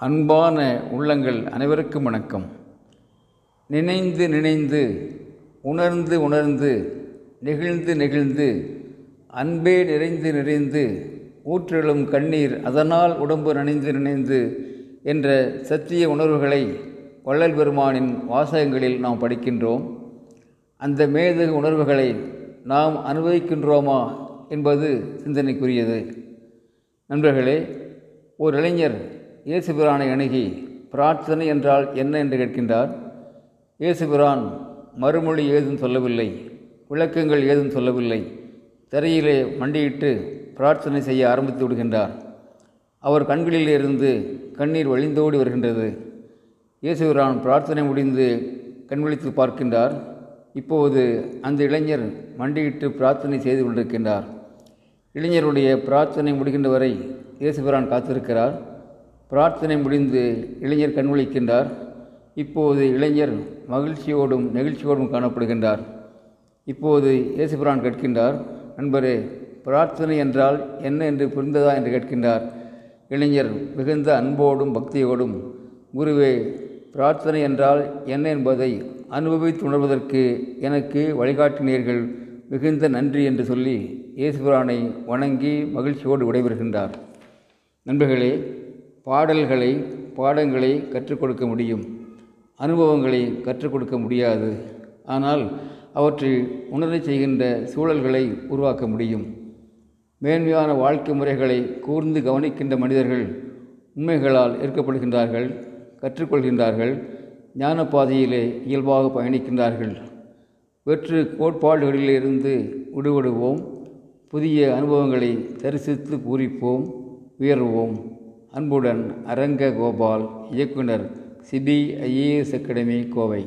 அன்பான உள்ளங்கள் அனைவருக்கும் வணக்கம். நினைந்து நினைந்து உணர்ந்து உணர்ந்து நெகிழ்ந்து நெகிழ்ந்து அன்பே நிறைந்து நிறைந்து ஊற்றெழும் கண்ணீர் அதனால் உடம்பு நனைந்து நினைந்து என்ற சத்திய உணர்வுகளை வள்ளல் பெருமானின் வாசகங்களில் நாம் படிக்கின்றோம். அந்த மேதகு உணர்வுகளை நாம் அனுபவிக்கின்றோமா என்பது சிந்தனைக்குரியது. நண்பர்களே ஒரு இளைஞர் இயேசுபிரானை அணுகி பிரார்த்தனை என்றால் என்ன என்று கேட்கின்றார்? இயேசுபிரான் மறுமொழி ஏதும் சொல்லவில்லை விளக்கங்கள் ஏதும் சொல்லவில்லை. தரையிலே மண்டியிட்டு பிரார்த்தனை செய்ய ஆரம்பித்து விடுகின்றார். அவர் கண்களில் இருந்து கண்ணீர் வழிந்தோடி வருகின்றது. இயேசுபிரான் பிரார்த்தனை முடிந்து கண் விழித்து பார்க்கின்றார். இப்போது அந்த இளைஞர் மண்டியிட்டு பிரார்த்தனை செய்து கொண்டிருக்கின்றார். இளைஞருடைய பிரார்த்தனை முடிகின்ற வரை இயேசுபிரான் காத்திருக்கிறார். பிரார்த்தனை முடிந்து இளைஞர் கண்விழிக்கின்றார் இப்போது இளைஞர் மகிழ்ச்சியோடும் நெகிழ்ச்சியோடும் காணப்படுகின்றார். இப்போது இயேசுபிரான் கேட்கின்றார் நண்பரே பிரார்த்தனை என்றால் என்ன என்று புரிந்ததா? என்று கேட்கின்றார். இளைஞர் மிகுந்த அன்போடும் பக்தியோடும் குருவே பிரார்த்தனை என்றால் என்ன என்பதை அனுபவித்து உணர்வதற்கு எனக்கு வழிகாட்டினீர்கள். மிகுந்த நன்றி என்று சொல்லி இயேசுபிரானை வணங்கி மகிழ்ச்சியோடு விடைபெறுகின்றார். நண்பர்களே பாடல்களை பாடங்களை கற்றுக் கொடுக்க முடியும். அனுபவங்களை கற்றுக் கொடுக்க முடியாது. ஆனால் அவற்றை உணரச் செய்கின்ற சூழல்களை உருவாக்க முடியும். மேன்மையான வாழ்க்கை முறைகளை கூர்ந்து கவனிக்கின்ற மனிதர்கள் உண்மைகளால் ஏற்கப்படுகின்றார்கள் கற்றுக்கொள்கின்றார்கள் ஞான பாதையிலே இயல்பாக பயணிக்கின்றார்கள். வெற்று கோட்பாடுகளிலிருந்து விடுபடுவோம் புதிய அனுபவங்களை தரிசித்து பூரிப்போம் உயர்வோம். அன்புடன் அரங்க கோபால் இயக்குனர் சிபிஐஏஎஸ் அகாடமி கோவை.